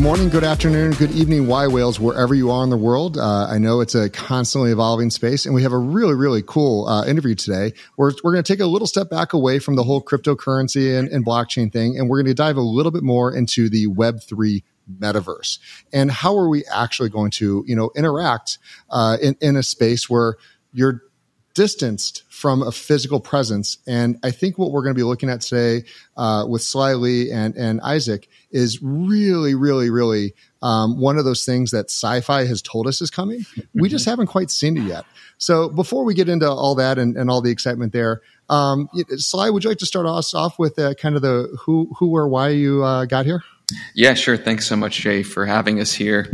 Good morning, good afternoon, good evening, Y Whales, wherever you are in the world. Uh, I know it's a constantly evolving space, and we have a really, really cool uh, interview today. We're, we're going to take a little step back away from the whole cryptocurrency and, and blockchain thing, and we're going to dive a little bit more into the Web3 metaverse and how are we actually going to, you know, interact uh, in, in a space where you're distanced from a physical presence. And I think what we're going to be looking at today uh, with Sly Lee and, and Isaac is really, really, really um, one of those things that sci-fi has told us is coming. We just haven't quite seen it yet. So before we get into all that and, and all the excitement there, um, Sly, would you like to start us off with uh, kind of the who, who or why you uh, got here? Yeah, sure. Thanks so much, Jay, for having us here.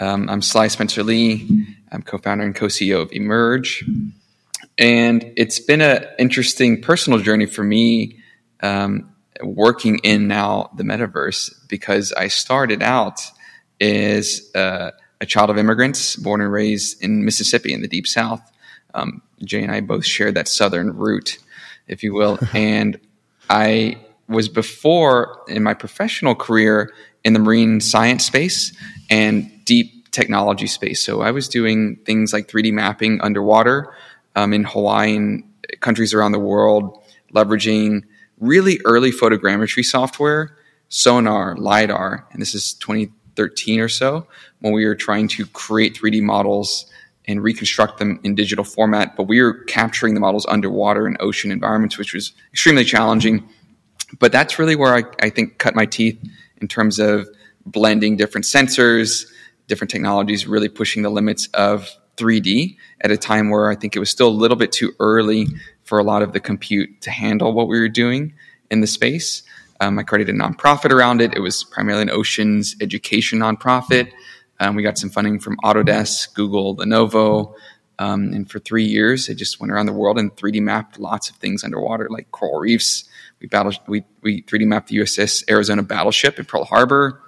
Um, I'm Sly Spencer Lee. I'm co-founder and co-CEO of Emerge. And it's been an interesting personal journey for me um, working in now the metaverse because I started out as uh, a child of immigrants born and raised in Mississippi in the deep south. Um, Jay and I both share that southern root, if you will. and I was before in my professional career in the marine science space and deep technology space. So I was doing things like 3D mapping underwater um, in Hawaiian countries around the world, leveraging really early photogrammetry software, sonar, lidar, and this is 2013 or so when we were trying to create 3D models and reconstruct them in digital format. But we were capturing the models underwater in ocean environments, which was extremely challenging. But that's really where I, I think cut my teeth in terms of blending different sensors, different technologies, really pushing the limits of 3D at a time where I think it was still a little bit too early for a lot of the compute to handle what we were doing in the space. Um, I created a nonprofit around it. It was primarily an oceans education nonprofit. Um, we got some funding from Autodesk, Google, Lenovo. Um, and for three years, I just went around the world and 3D mapped lots of things underwater, like coral reefs. We battle, we, we 3D mapped the USS Arizona battleship at Pearl Harbor.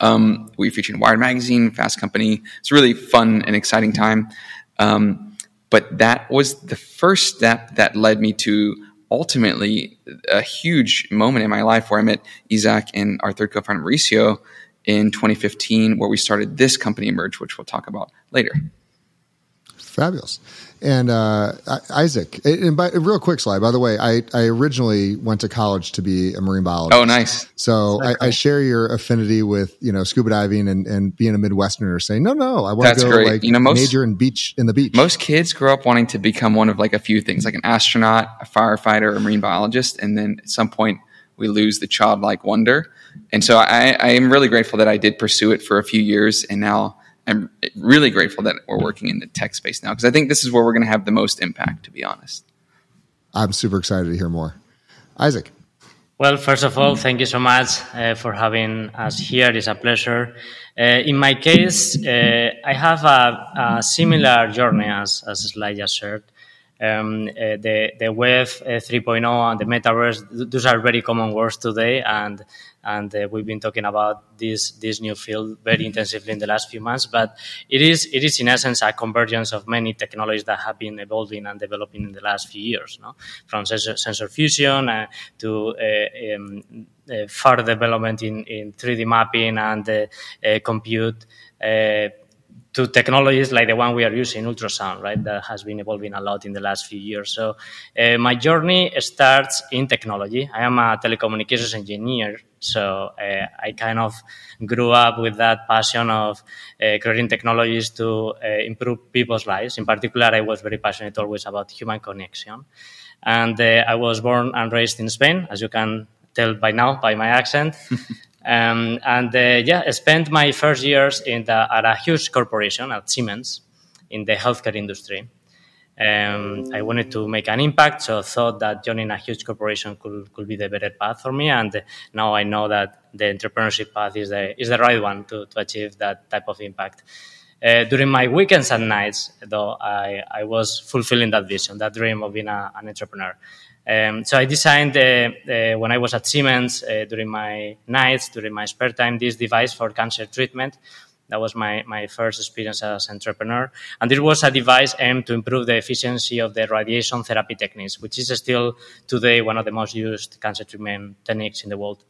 Um, we featured in Wired Magazine, Fast Company. It's a really fun and exciting time. Um, but that was the first step that led me to ultimately a huge moment in my life where I met Isaac and our third co-founder Mauricio in 2015, where we started this company Emerge, which we'll talk about later. Fabulous. And uh, Isaac, and by, real quick Sly, by the way, I, I originally went to college to be a marine biologist. Oh, nice. So I, I, share your affinity with, you know, scuba diving and, and being a Midwesterner saying, no, no, I want to go great. like you know, most, major in beach in the beach. Most kids grow up wanting to become one of like a few things, like an astronaut, a firefighter, a marine biologist. And then at some point we lose the childlike wonder. And so I, I am really grateful that I did pursue it for a few years and now I'm really grateful that we're working in the tech space now because I think this is where we're going to have the most impact, to be honest. I'm super excited to hear more. Isaac. Well, first of all, thank you so much uh, for having us here. It's a pleasure. Uh, in my case, uh, I have a, a, similar journey as, as Sly just shared. Um, uh, the, the Web uh, 3.0 and the metaverse, those are very common words today. And and uh, we've been talking about this this new field very intensively in the last few months. But it is it is in essence a convergence of many technologies that have been evolving and developing in the last few years, no? from sensor, sensor fusion uh, to uh, um, uh, further development in, in 3D mapping and uh, uh, compute to technologies like the one we are using, ultrasound, right? That has been evolving a lot in the last few years. So uh, my journey starts in technology. I am a telecommunications engineer, so uh, I kind of grew up with that passion of uh, creating technologies to uh, improve people's lives. In particular, I was very passionate always about human connection. And uh, I was born and raised in Spain, as you can tell by now by my accent. Um, and uh, yeah, I spent my first years in the, at a huge corporation at Siemens in the healthcare industry. Um, I wanted to make an impact, so I thought that joining a huge corporation could, could be the better path for me. And now I know that the entrepreneurship path is the, is the right one to, to achieve that type of impact. Uh, during my weekends and nights, though, I, I was fulfilling that vision, that dream of being a, an entrepreneur. Um, so I designed, uh, when I was at Siemens, uh, during my nights, during my spare time, this device for cancer treatment that was my, my first experience as entrepreneur. And it was a device aimed to improve the efficiency of the radiation therapy techniques, which is still today one of the most used cancer treatment techniques in the world.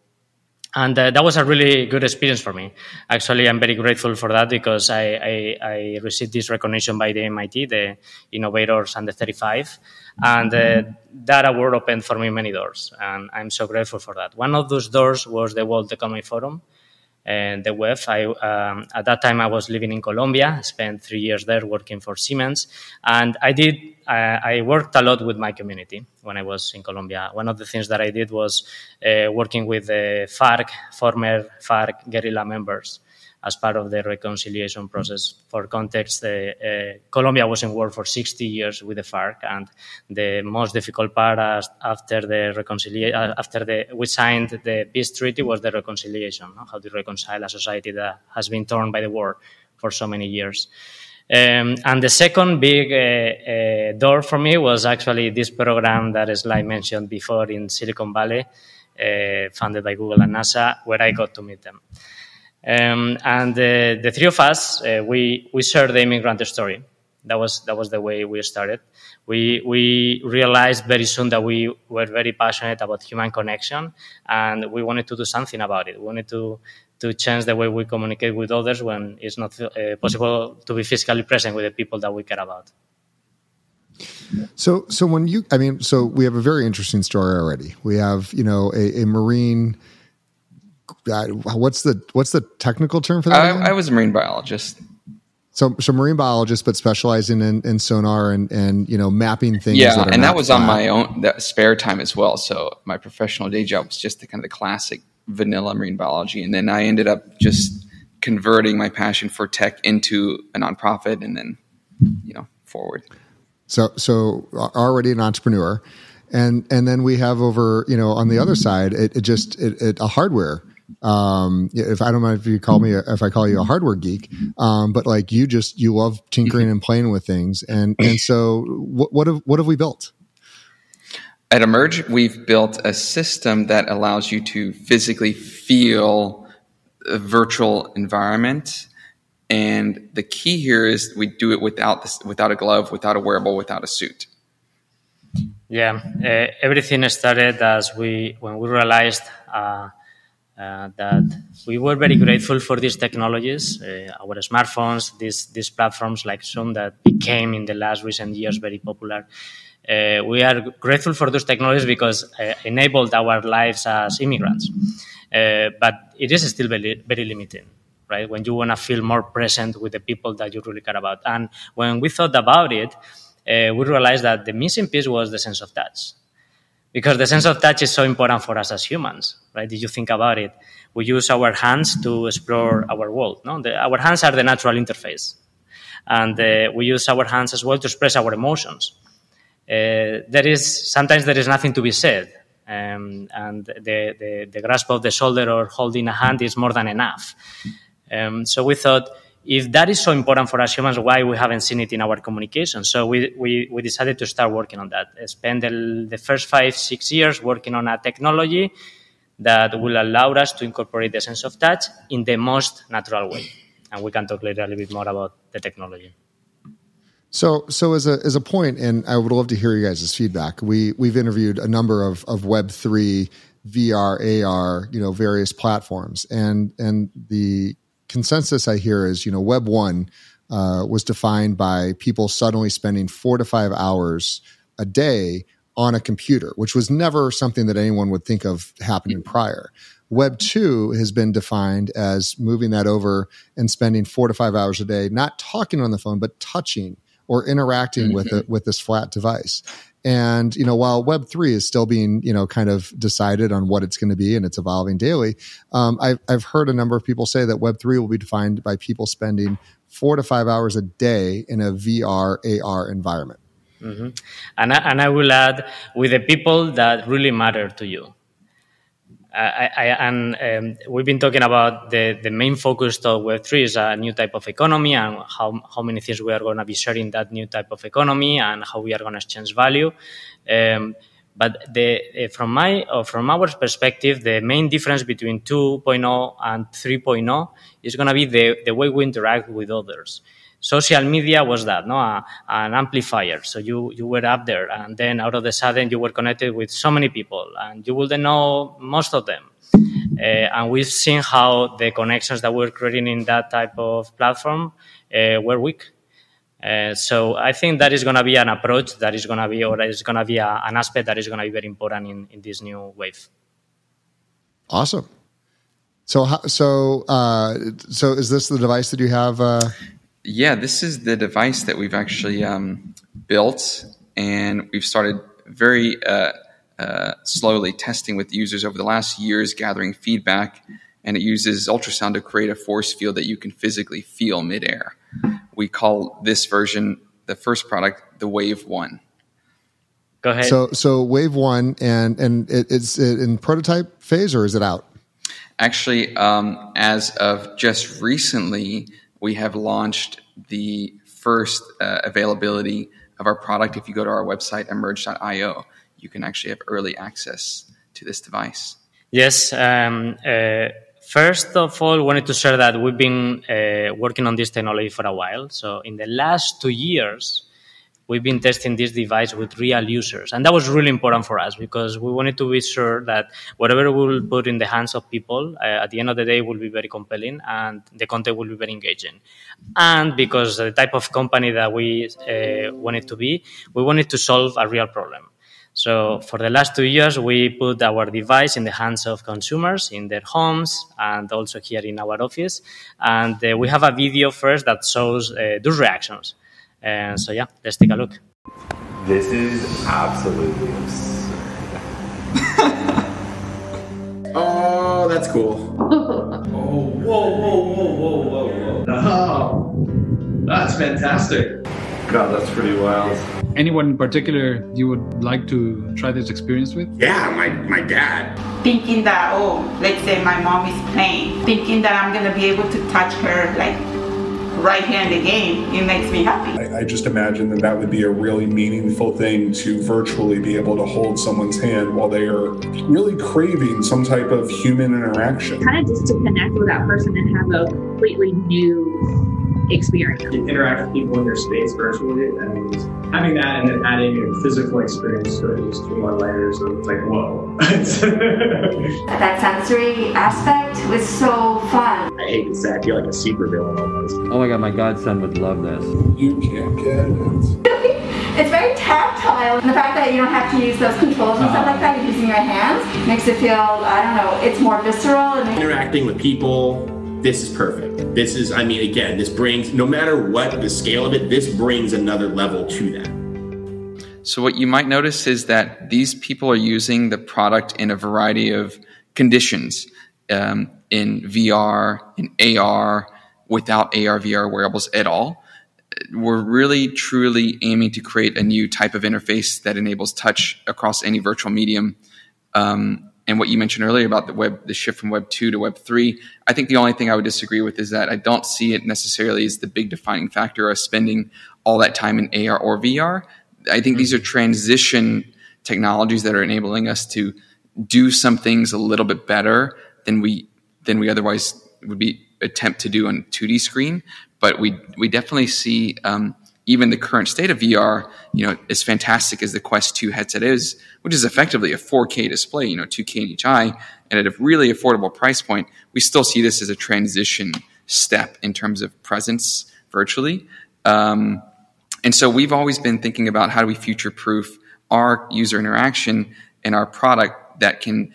And uh, that was a really good experience for me. Actually, I'm very grateful for that because I, I, I received this recognition by the MIT, the Innovators Under 35. And uh, that award opened for me many doors. And I'm so grateful for that. One of those doors was the World Economic Forum and the web. I, um, at that time, I was living in Colombia. I spent three years there working for Siemens, and I did. Uh, I worked a lot with my community when I was in Colombia. One of the things that I did was uh, working with the FARC, former FARC guerrilla members, as part of the reconciliation process. For context, uh, Colombia was in war for 60 years with the FARC, and the most difficult part after the reconciliation, uh, after the, we signed the peace treaty was the reconciliation, no? how to reconcile a society that has been torn by the war for so many years. Um, and the second big uh, uh, door for me was actually this program that Sly mentioned before in Silicon Valley, uh, funded by Google and NASA, where I got to meet them. Um, and uh, the three of us, uh, we, we shared the immigrant story. That was, that was the way we started. We, we realized very soon that we were very passionate about human connection and we wanted to do something about it. We wanted to, to change the way we communicate with others when it's not uh, possible to be physically present with the people that we care about. So, so when you, I mean, so we have a very interesting story already. We have, you know, a, a Marine what's the what's the technical term for that? I, I, was a marine biologist. So, so marine biologist, but specializing in, in sonar and and you know mapping things. Yeah, that and that was flat. on my own spare time as well. So my professional day job was just the kind of the classic vanilla marine biology, and then I ended up just converting my passion for tech into a nonprofit, and then you know forward. So, so already an entrepreneur, and and then we have over you know on the other side, it, it just it, it, a hardware um if i don't know if you call me a, if i call you a hardware geek um but like you just you love tinkering and playing with things. And and so what what have what have we built? At emerge we've built a system that allows you to physically feel a virtual environment. And the key here is we do it without this without a glove without a wearable without a suit. Yeah uh, everything started as we when we realized uh, uh, that we were very grateful for these technologies, uh, our smartphones, these these platforms like Zoom that became in the last recent years very popular. Uh, we are grateful for those technologies because uh, enabled our lives as immigrants, uh, but it is still very, very limiting. Right when you want to feel more present with the people that you really care about, and when we thought about it, uh, we realized that the missing piece was the sense of touch because the sense of touch is so important for us as humans, right? Did you think about it? We use our hands to explore our world. No, the, our hands are the natural interface, and uh, we use our hands as well to express our emotions. Uh, there is sometimes there is nothing to be said, um, and the, the, the grasp of the shoulder or holding a hand is more than enough. Um, so we thought if that is so important for us humans, why we haven't seen it in our communication? So we, we, we decided to start working on that. Spend the, the first five, six years working on a technology that will allow us to incorporate the sense of touch in the most natural way. And we can talk later a little bit more about the technology. So, so as a as a point, and I would love to hear you guys' feedback. We we've interviewed a number of of Web three, VR, AR, you know, various platforms, and and the consensus I hear is, you know, Web one uh, was defined by people suddenly spending four to five hours a day on a computer, which was never something that anyone would think of happening prior. Web 2 has been defined as moving that over and spending four to five hours a day, not talking on the phone, but touching or interacting mm-hmm. with it with this flat device. And, you know, while Web three is still being, you know, kind of decided on what it's going to be and it's evolving daily, um, I've, I've heard a number of people say that Web three will be defined by people spending four to five hours a day in a VR, AR environment. Mm-hmm. And, I, and I will add with the people that really matter to you. I, I, and um, we've been talking about the, the main focus of Web3 is a new type of economy and how, how many things we are going to be sharing that new type of economy and how we are going to exchange value. Um, but the, uh, from my or from our perspective, the main difference between 2.0 and 3.0 is going to be the, the way we interact with others social media was that, no, a, an amplifier. So you, you were up there and then out of the sudden you were connected with so many people and you wouldn't know most of them. Uh, and we've seen how the connections that we're creating in that type of platform uh, were weak. Uh, so I think that is going to be an approach that is going to be, or is going to be a, an aspect that is going to be very important in, in this new wave. Awesome. So, so, uh, so is this the device that you have? Uh, yeah, this is the device that we've actually um, built, and we've started very uh, uh, slowly testing with users over the last years, gathering feedback. And it uses ultrasound to create a force field that you can physically feel midair. We call this version, the first product, the Wave One. Go ahead. So, so Wave One, and and it, it's in prototype phase, or is it out? Actually, um, as of just recently, we have launched the first uh, availability of our product. If you go to our website, emerge.io, you can actually have early access to this device. Yes. Um, uh, first of all, wanted to share that we've been uh, working on this technology for a while. So in the last two years, we've been testing this device with real users. And that was really important for us because we wanted to be sure that whatever we will put in the hands of people uh, at the end of the day will be very compelling and the content will be very engaging. And because the type of company that we uh, wanted to be, we wanted to solve a real problem. So for the last two years, we put our device in the hands of consumers in their homes and also here in our office. And uh, we have a video first that shows uh, those reactions. And so, yeah, let's take a look. This is absolutely absurd. oh, that's cool. oh, whoa, whoa, whoa, whoa, whoa, whoa. Oh, that's fantastic. God, that's pretty wild. Anyone in particular you would like to try this experience with? Yeah, my, my dad. Thinking that, oh, let's say my mom is playing, thinking that I'm going to be able to touch her like right here in the game, it makes me happy. I, I, just imagine that that would be a really meaningful thing to virtually be able to hold someone's hand while they are really craving some type of human interaction. Kind of just to connect with that person and have a completely new experience. You interact with people in your space virtually, and having that and then adding a physical experience to it is two more layers of it's like, whoa. that sensory aspect was so fun. I hate to say, I feel like a super villain almost. Oh my god, my godson would love this. You can't get it. it's very tactile, and the fact that you don't have to use those controls and stuff like that, uh-huh. you're using your hands, makes it feel, I don't know, it's more visceral. And Interacting with people, this is perfect. This is, I mean, again, this brings, no matter what the scale of it, this brings another level to that. So, what you might notice is that these people are using the product in a variety of conditions um, in VR, in AR, without AR, VR wearables at all. We're really, truly aiming to create a new type of interface that enables touch across any virtual medium. Um, and what you mentioned earlier about the web, the shift from Web two to Web three, I think the only thing I would disagree with is that I don't see it necessarily as the big defining factor of spending all that time in AR or VR. I think mm-hmm. these are transition technologies that are enabling us to do some things a little bit better than we than we otherwise would be attempt to do on 2D screen. But we we definitely see um, even the current state of VR, you know, as fantastic as the Quest 2 headset is, which is effectively a 4K display, you know, 2K in each eye, and at a really affordable price point, we still see this as a transition step in terms of presence virtually. Um, and so we've always been thinking about how do we future proof our user interaction and our product that can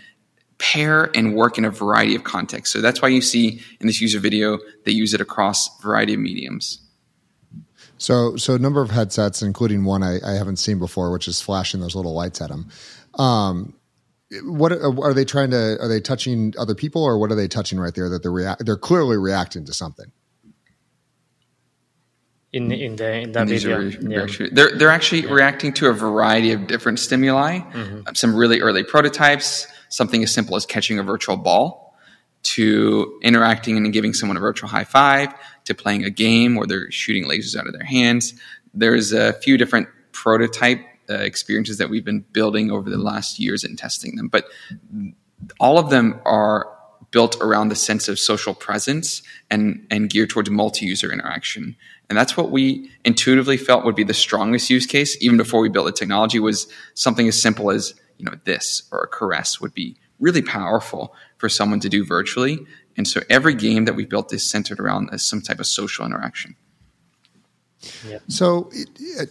pair and work in a variety of contexts. So that's why you see in this user video, they use it across a variety of mediums. So, so a number of headsets, including one I, I, haven't seen before, which is flashing those little lights at them. Um, what are they trying to? Are they touching other people, or what are they touching right there? That they're react? They're clearly reacting to something. in in the in the And these video. are yeah. They're they're actually reacting to a variety of different stimuli. Mhm. Uh, Some really early prototypes, something as simple as catching a virtual ball, to interacting and giving someone a virtual high five, to playing a game where they're shooting lasers out of their hands. There's a few different prototype uh, experiences that we've been building over the last years and testing them, but all of them are built around the sense of social presence and and geared towards multi-user interaction. And that's what we intuitively felt would be the strongest use case even before we built the technology was something as simple as you know this or a caress would be really powerful for someone to do virtually and so every game that we built is centered around some type of social interaction So it,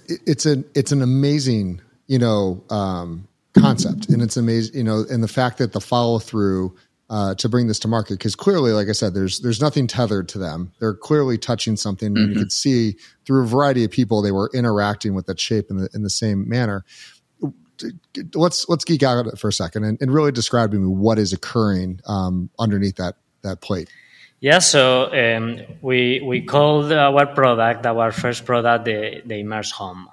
it, it's an it's an amazing you know um, concept, and it's amazing you know, and the fact that the follow through uh, to bring this to market because clearly, like I said, there's there's nothing tethered to them. They're clearly touching something, and you Mhm. could see through a variety of people they were interacting with that shape in the in the same manner. Let's let's geek out for a second and, and really describe to me what is occurring um, underneath that that plate. Yeah, so um, we we called our product, our first product, the, the Emerge Home.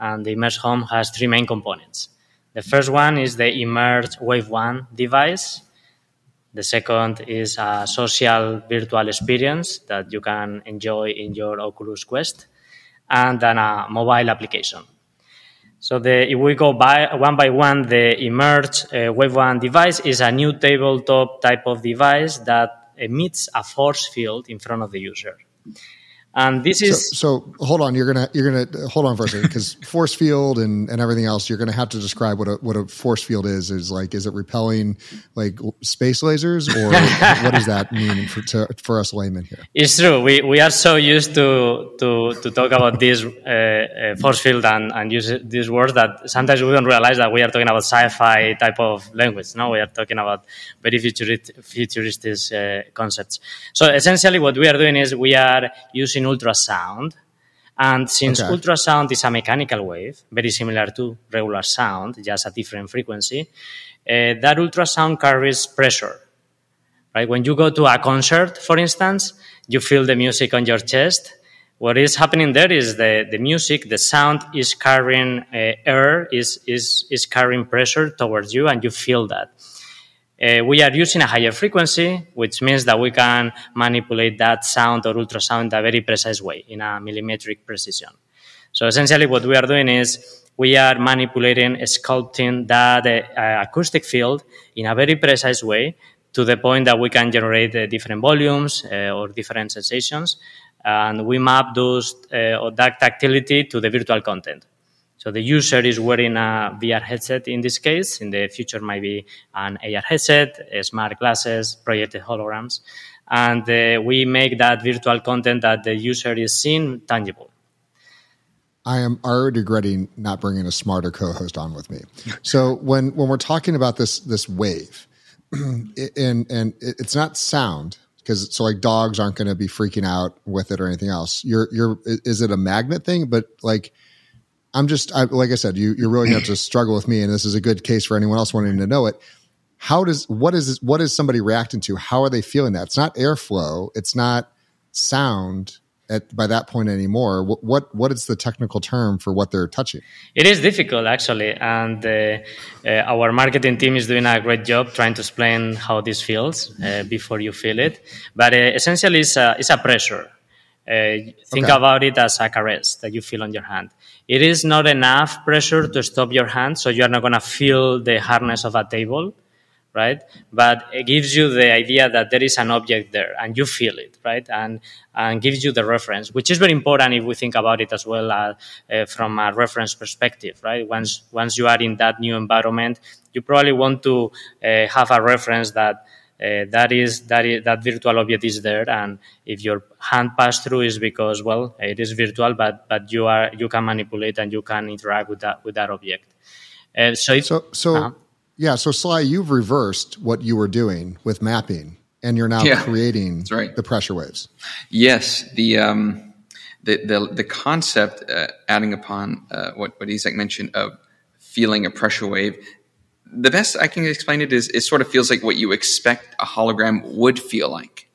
And the Emerge Home has three main components. The first one is the Emerge Wave 1 device. The second is a social virtual experience that you can enjoy in your Oculus Quest. And then a mobile application. So the, if we go by one by one, the Emerge uh, Wave 1 device is a new tabletop type of device that emits a force field in front of the user. And this is so, so hold on you're gonna you're gonna hold on for a second because force field and, and everything else you're gonna have to describe what a what a force field is is like is it repelling like space lasers or what does that mean for to, for us laymen here It's true. We, we are so used to to, to talk about this uh, uh, force field and, and use these words that sometimes we don't realize that we are talking about sci-fi type of language. No, we are talking about very futuristic, futuristic uh, concepts. So essentially, what we are doing is we are using ultrasound. And since Okay. ultrasound is a mechanical wave, very similar to regular sound, just a different frequency, uh, that ultrasound carries pressure right? When you go to a concert, for instance, you feel the music on your chest. What is happening there is the, the music, the sound is carrying uh, air, is, is, is carrying pressure towards you, and you feel that. Uh, we are using a higher frequency, which means that we can manipulate that sound or ultrasound in a very precise way, in a millimetric precision. So essentially, what we are doing is we are manipulating, sculpting that uh, acoustic field in a very precise way to the point that we can generate uh, different volumes or different sensations, and we map those or that tactility to the virtual content. So the user is wearing a VR headset in this case. In the future, might be an AR headset, smart glasses, projected holograms, and uh, we make that virtual content that the user is seeing tangible. I am already regretting not bringing a smarter co-host on with me. So when when we're talking about this this wave, and and it's not sound because so like dogs aren't going to be freaking out with it or anything else. You're you're is it a magnet thing? But like I'm just I, like I said, you you're really going to have to struggle with me, and this is a good case for anyone else wanting to know it. How does what is what is somebody reacting to? How are they feeling that? It's not airflow. It's not sound at by that point anymore. What what, what is the technical term for what they're touching? It is difficult actually, and uh, uh, our marketing team is doing a great job trying to explain how this feels uh, before you feel it. But uh, essentially, it's a, it's a pressure. Uh, think Okay. about it as a caress that you feel on your hand. It is not enough pressure to stop your hand, so you are not going to feel the hardness of a table, right? But it gives you the idea that there is an object there and you feel it, right? And and gives you the reference, which is very important if we think about it as well uh, uh, from a reference perspective, right? Once once you are in that new environment, you probably want to uh, have a reference that. Uh, that is that is that virtual object is there, and if your hand pass through is because well it is virtual, but but you are you can manipulate and you can interact with that with that object. Uh, so it, So so yeah, so Sly, you've reversed what you were doing with mapping, and you're now Yeah, creating right. the pressure waves. Yes, the um, the the the concept, uh, adding upon uh, what what Isaac mentioned of feeling a pressure wave. The best I can explain it is it sort of feels like what you expect a hologram would feel like.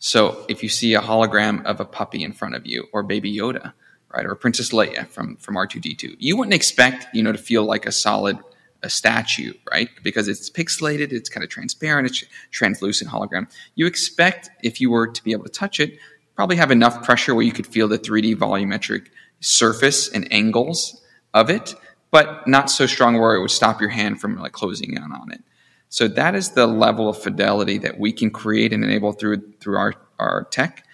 So if you see a hologram of a puppy in front of you, or Baby Yoda, right, or Princess Leia from from R2D2, you wouldn't expect you know to feel like a solid a statue, right? Because it's pixelated, it's kind of transparent, it's translucent hologram. You expect if you were to be able to touch it, probably have enough pressure where you could feel the 3D volumetric surface and angles of it, but not so strong where it would stop your hand from like closing in on it. So that is the level of fidelity that we can create and enable through through our our tech.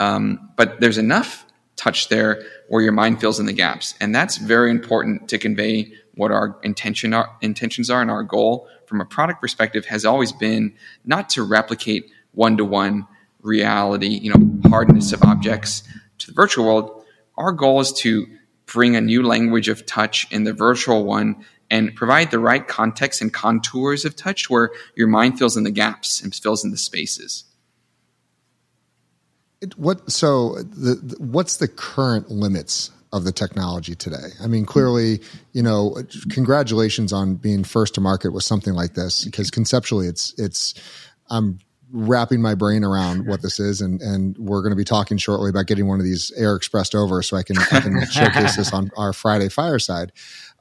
Um, but there's enough touch there where your mind fills in the gaps, and that's very important to convey what our intention our intentions are and our goal from a product perspective has always been not to replicate one to one reality, you know, hardness of objects to the virtual world. Our goal is to bring a new language of touch in the virtual one and provide the right context and contours of touch where your mind fills in the gaps and fills in the spaces. What so the, the, what's the current limits of the technology today? I mean, clearly, you know, congratulations on being first to market with something like this because conceptually, it's it's I'm wrapping my brain around what this is, and and we're going to be talking shortly about getting one of these air expressed over so I can I can showcase this on our Friday fireside.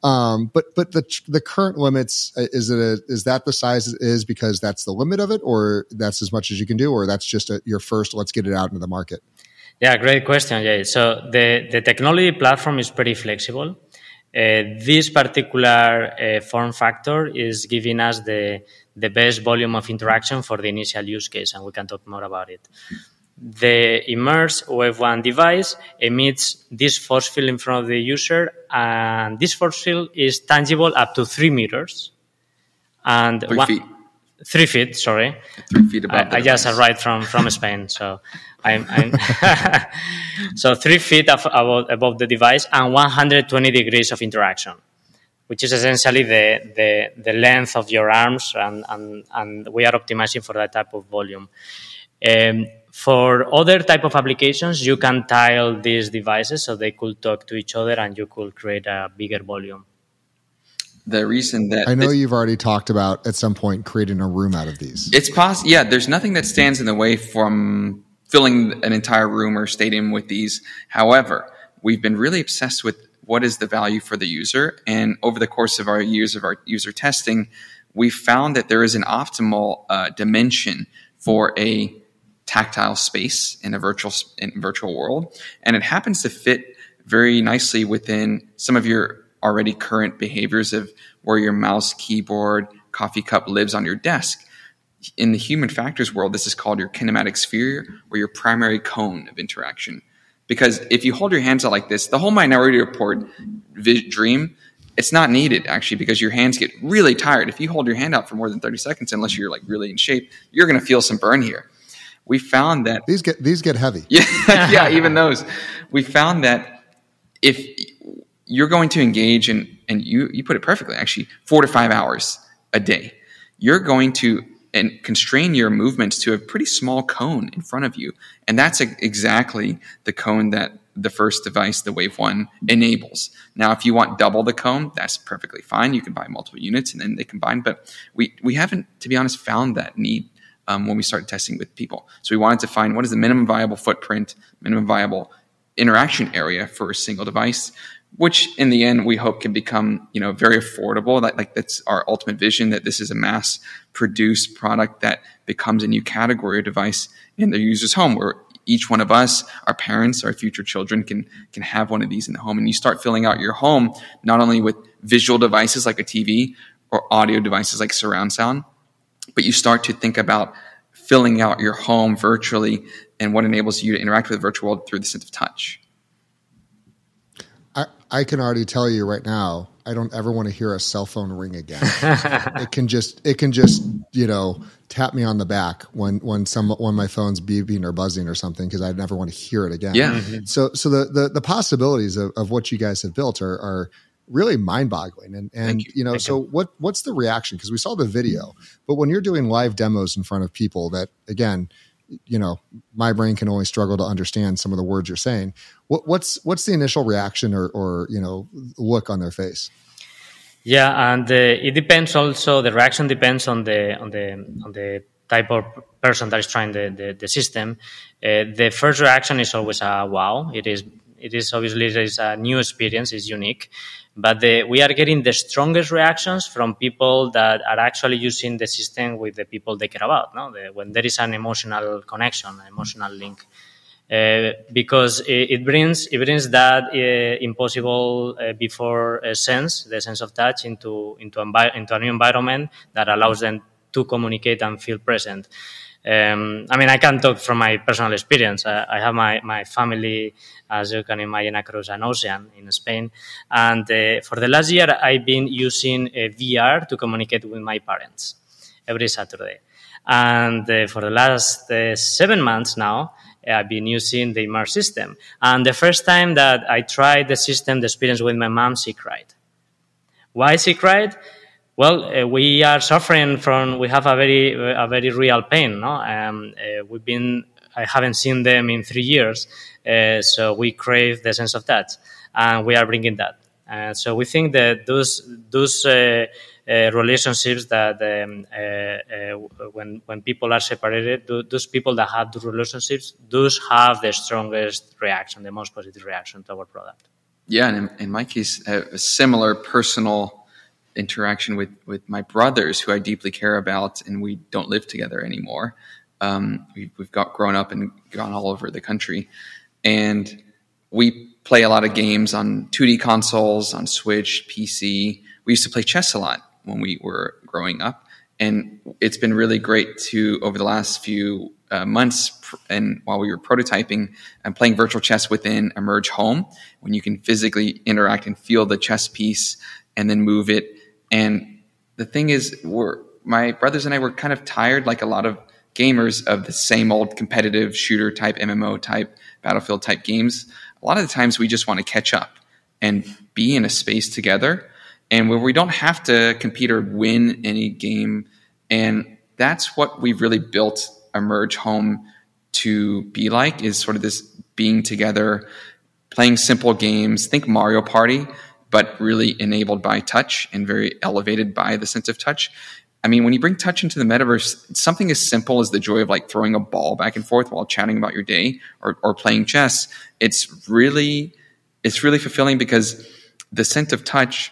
Um, but but the the current limits uh, is it a, is that the size it is because that's the limit of it, or that's as much as you can do, or that's just a, your first. Let's get it out into the market. Yeah, great question, Jay. So the the technology platform is pretty flexible. Uh, this particular uh, form factor is giving us the the best volume of interaction for the initial use case, and we can talk more about it the immersed Wave 1 device emits this force field in front of the user, and this force field is tangible up to three meters. And three one, feet. Three feet, sorry. Three feet above. I, I just arrived from, from Spain, so I'm, I'm so three feet of, above, above the device and 120 degrees of interaction, which is essentially the, the, the length of your arms, and, and, and we are optimizing for that type of volume. Um, for other type of applications, you can tile these devices so they could talk to each other and you could create a bigger volume. The reason that I know you've already talked about at some point creating a room out of these. It's possible. Yeah, there's nothing that stands in the way from filling an entire room or stadium with these. However, we've been really obsessed with what is the value for the user. And over the course of our years of our user testing, we found that there is an optimal uh, dimension for a tactile space in a virtual in a virtual world, and it happens to fit very nicely within some of your already current behaviors of where your mouse, keyboard, coffee cup lives on your desk. In the human factors world, this is called your kinematic sphere or your primary cone of interaction. Because if you hold your hands out like this, the whole minority report dream, it's not needed actually because your hands get really tired. If you hold your hand out for more than 30 seconds, unless you're like really in shape, you're going to feel some burn here we found that these get these get heavy. Yeah, yeah, even those. We found that if you're going to engage in, and you you put it perfectly, actually, four to five hours a day, you're going to and constrain your movements to a pretty small cone in front of you, and that's a, exactly the cone that the first device, the Wave One, enables. Now, if you want double the cone, that's perfectly fine. You can buy multiple units and then they combine. But we we haven't, to be honest, found that need um, when we started testing with people. So we wanted to find what is the minimum viable footprint, minimum viable interaction area for a single device, which in the end we hope can become you know very affordable. That like that's our ultimate vision that this is a mass produced product that becomes a new category of device in the user's home where each one of us, our parents, our future children can can have one of these in the home. And you start filling out your home not only with visual devices like a TV or audio devices like surround sound, but you start to think about filling out your home virtually and what enables you to interact with the virtual world through the sense of touch. I, I can already tell you right now, I don't ever want to hear a cell phone ring again. it can just it can just, you know, tap me on the back when when some when my phone's beeping or buzzing or something because I never want to hear it again. Yeah. Mm-hmm. So so the the, the possibilities of, of what you guys have built are are really mind-boggling and and you. you. know Thank so you. what what's the reaction because we saw the video but when you're doing live demos in front of people that again you know my brain can only struggle to understand some of the words you're saying. What, what's what's the initial reaction or or you know look on their face? Yeah and uh, it depends also the reaction depends on the on the on the type of person that is trying the, the, the system, uh, the first reaction is always a wow. It is it is obviously it is a new experience, it's unique, but the, we are getting the strongest reactions from people that are actually using the system with the people they care about. No, the, when there is an emotional connection, an emotional link. Uh, because it, it, brings it brings that uh, impossible uh, before uh, sense, the sense of touch, into into, envi- into a new environment that allows them to communicate and feel present. Um, I mean, I can talk from my personal experience. I, I, have my, my family, as you can imagine, across an ocean in Spain. And uh, for the last year, I've been using uh, VR to communicate with my parents every Saturday. And uh, for the last uh, seven months now, I've been using the Emerge system. And the first time that I tried the system, the experience with my mom, she cried. Why she cried? Well, uh, we are suffering from. We have a very a very real pain. No, um, uh, we've been. I haven't seen them in three years, uh, so we crave the sense of that, and we are bringing that. And so we think that those those uh, uh, relationships that um, uh, when when people are separated, those people that have those relationships, those have the strongest reaction, the most positive reaction to our product. Yeah, and in, in my case, a similar personal interaction with with my brothers who I deeply care about, and we don't live together anymore. Um, we, have got grown up and gone all over the country, and we play a lot of games on 2D consoles, on Switch, PC. We used to play chess a lot when we were growing up, and it's been really great to over the last few uh, months and while we were prototyping and playing virtual chess within Emerge Home, when you can physically interact and feel the chess piece and then move it and the thing is, we're, my brothers and I were kind of tired, like a lot of gamers, of the same old competitive shooter type, MMO type, battlefield type games. A lot of the times we just want to catch up and be in a space together and where we don't have to compete or win any game. And that's what we've really built Emerge Home to be like is sort of this being together, playing simple games. Think Mario Party but really enabled by touch and very elevated by the sense of touch. I mean, when you bring touch into the metaverse, something as simple as the joy of like throwing a ball back and forth while chatting about your day or, or playing chess, it's really, it's really fulfilling because the sense of touch,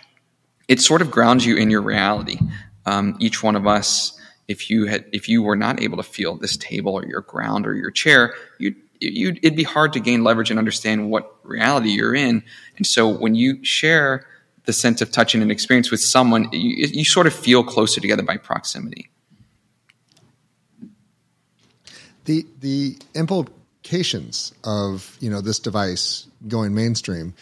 it sort of grounds you in your reality. Um, each one of us, if you had, if you were not able to feel this table or your ground or your chair, you'd you, it'd be hard to gain leverage and understand what reality you're in. And so when you share the sense of touch and an experience with someone, you, you sort of feel closer together by proximity. The the implications of you know this device going mainstream,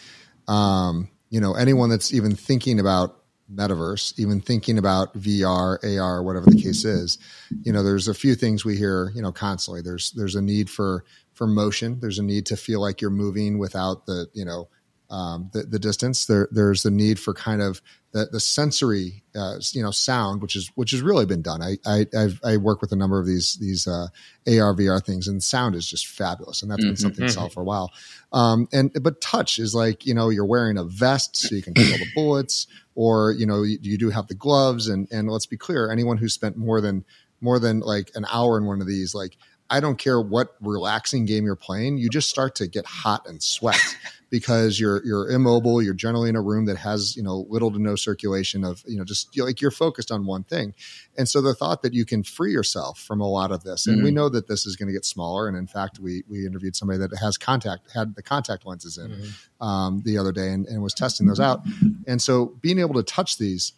um, you know anyone that's even thinking about metaverse, even thinking about VR, AR, whatever the case is, you know, there's a few things we hear, you know, constantly. There's there's a need for for motion. There's a need to feel like you're moving without the you know um, the, the distance. There, there's a need for kind of the, the sensory, uh, you know, sound, which is which has really been done. I I I've, i work with a number of these these uh, AR VR things, and sound is just fabulous, and that's been mm-hmm. something mm-hmm. for a while. Um, and but touch is like you know you're wearing a vest so you can feel the bullets, or you know you, you do have the gloves, and and let's be clear, anyone who spent more than more than like an hour in one of these, like I don't care what relaxing game you're playing, you just start to get hot and sweat because you're you're immobile. You're generally in a room that has you know little to no circulation of you know just like you're focused on one thing, and so the thought that you can free yourself from a lot of this, and mm-hmm. we know that this is going to get smaller. And in fact, we we interviewed somebody that has contact had the contact lenses in mm-hmm. um, the other day and, and was testing those out, and so being able to touch these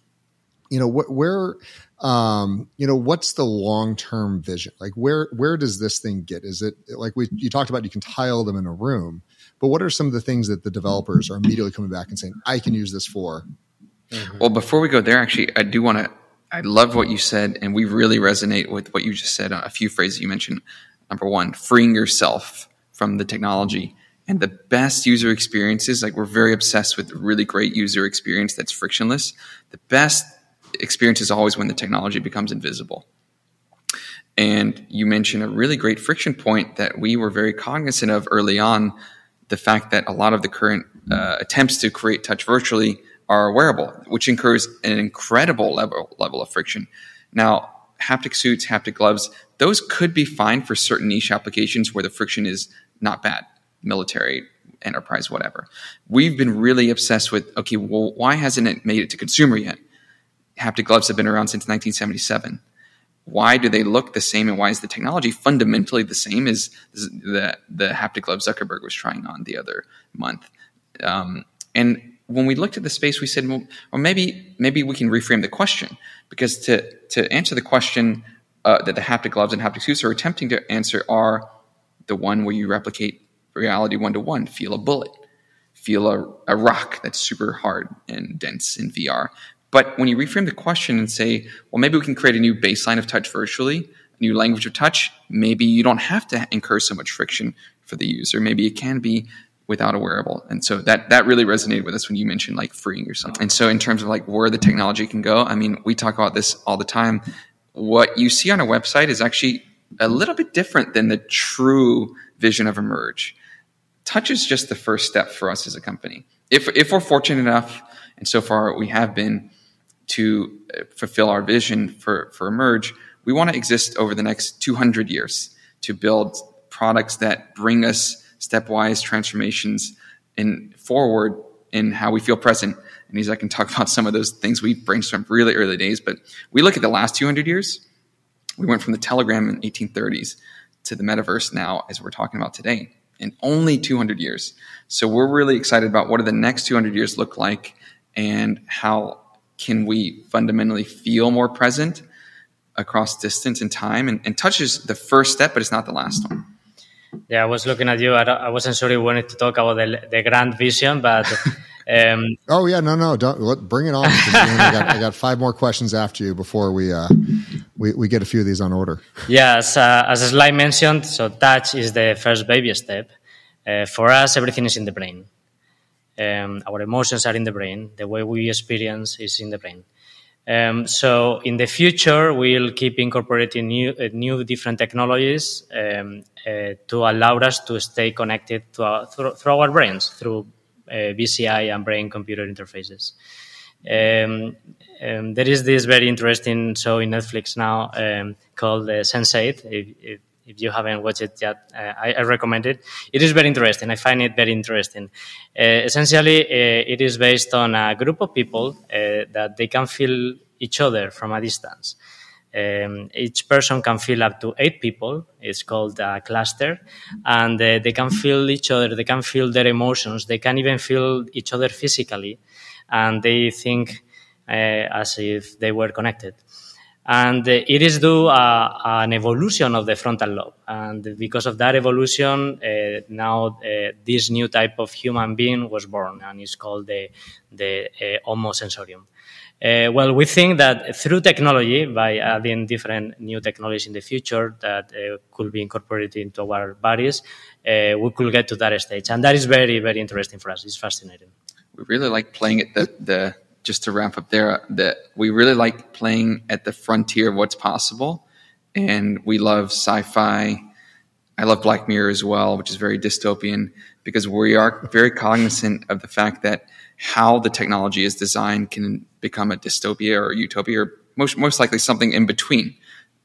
you know wh- where um you know what's the long term vision? Like where where does this thing get? Is it like we you talked about you can tile them in a room but what are some of the things that the developers are immediately coming back and saying i can use this for mm-hmm. well before we go there actually i do want to i love what you said and we really resonate with what you just said a few phrases you mentioned. Number one freeing yourself from the technology and the best user experiences. Like we're very obsessed with really great user experience that's frictionless. The best experience is always when the technology becomes invisible. And you mentioned a really great friction point that we were very cognizant of early on the fact that a lot of the current uh, attempts to create touch virtually are wearable, which incurs an incredible level, level of friction. Now, haptic suits, haptic gloves, those could be fine for certain niche applications where the friction is not bad, military, enterprise, whatever. We've been really obsessed with okay, well, why hasn't it made it to consumer yet? Haptic gloves have been around since 1977. Why do they look the same, and why is the technology fundamentally the same as the the haptic glove Zuckerberg was trying on the other month? Um, and when we looked at the space, we said, well, or maybe maybe we can reframe the question because to to answer the question uh, that the haptic gloves and haptic suits are attempting to answer are the one where you replicate reality one to one, feel a bullet, feel a, a rock that's super hard and dense in VR. But when you reframe the question and say, well, maybe we can create a new baseline of touch virtually, a new language of touch, maybe you don't have to incur so much friction for the user. Maybe it can be without a wearable. And so that that really resonated with us when you mentioned like freeing yourself. And so in terms of like where the technology can go, I mean, we talk about this all the time. What you see on a website is actually a little bit different than the true vision of Emerge. Touch is just the first step for us as a company. If if we're fortunate enough, and so far we have been to uh, fulfill our vision for for Emerge, we want to exist over the next 200 years to build products that bring us stepwise transformations in forward in how we feel present. And he's I can talk about some of those things we brainstormed really early days. But we look at the last 200 years. We went from the telegram in 1830s to the metaverse now, as we're talking about today, in only 200 years. So we're really excited about what do the next 200 years look like, and how can we fundamentally feel more present across distance and time. And, and touch is the first step, but it's not the last one. Yeah, I was looking at you. I, I wasn't sure you wanted to talk about the, the grand vision, but. Um, oh yeah, no, no, don't let, bring it on. I, got, I, got, five more questions after you before we uh, we, we get a few of these on order. Yes, uh, as Sly mentioned, so touch is the first baby step. Uh, for us, everything is in the brain. Um, our emotions are in the brain. The way we experience is in the brain. Um, so in the future, we'll keep incorporating new, uh, new different technologies um, uh, to allow us to stay connected to our, through, through, our brains through uh, BCI and brain-computer interfaces. Um, um, there is this very interesting show in Netflix now um, called uh, Sense8. If, if, if, you haven't watched it yet, uh, I, I, recommend it. It is very interesting. I find it very interesting. Uh, essentially, uh, it is based on a group of people uh, that they can feel each other from a distance. Um, each person can feel up to eight people. It's called a cluster, and uh, they can feel each other. They can feel their emotions. They can even feel each other physically, and they think uh, as if they were connected. And uh, it is due uh, an evolution of the frontal lobe, and because of that evolution, uh, now uh, this new type of human being was born, and it's called the the Homo sensorium. Uh, well, we think that through technology, by adding different new technologies in the future that uh, could be incorporated into our bodies, uh, we could get to that stage. And that is very, very interesting for us. It's fascinating. We really like playing at the, the just to wrap up there, that we really like playing at the frontier of what's possible. And we love sci fi. I love Black Mirror as well, which is very dystopian because we are very cognizant of the fact that how the technology is designed can become a dystopia or utopia or most, most likely something in between.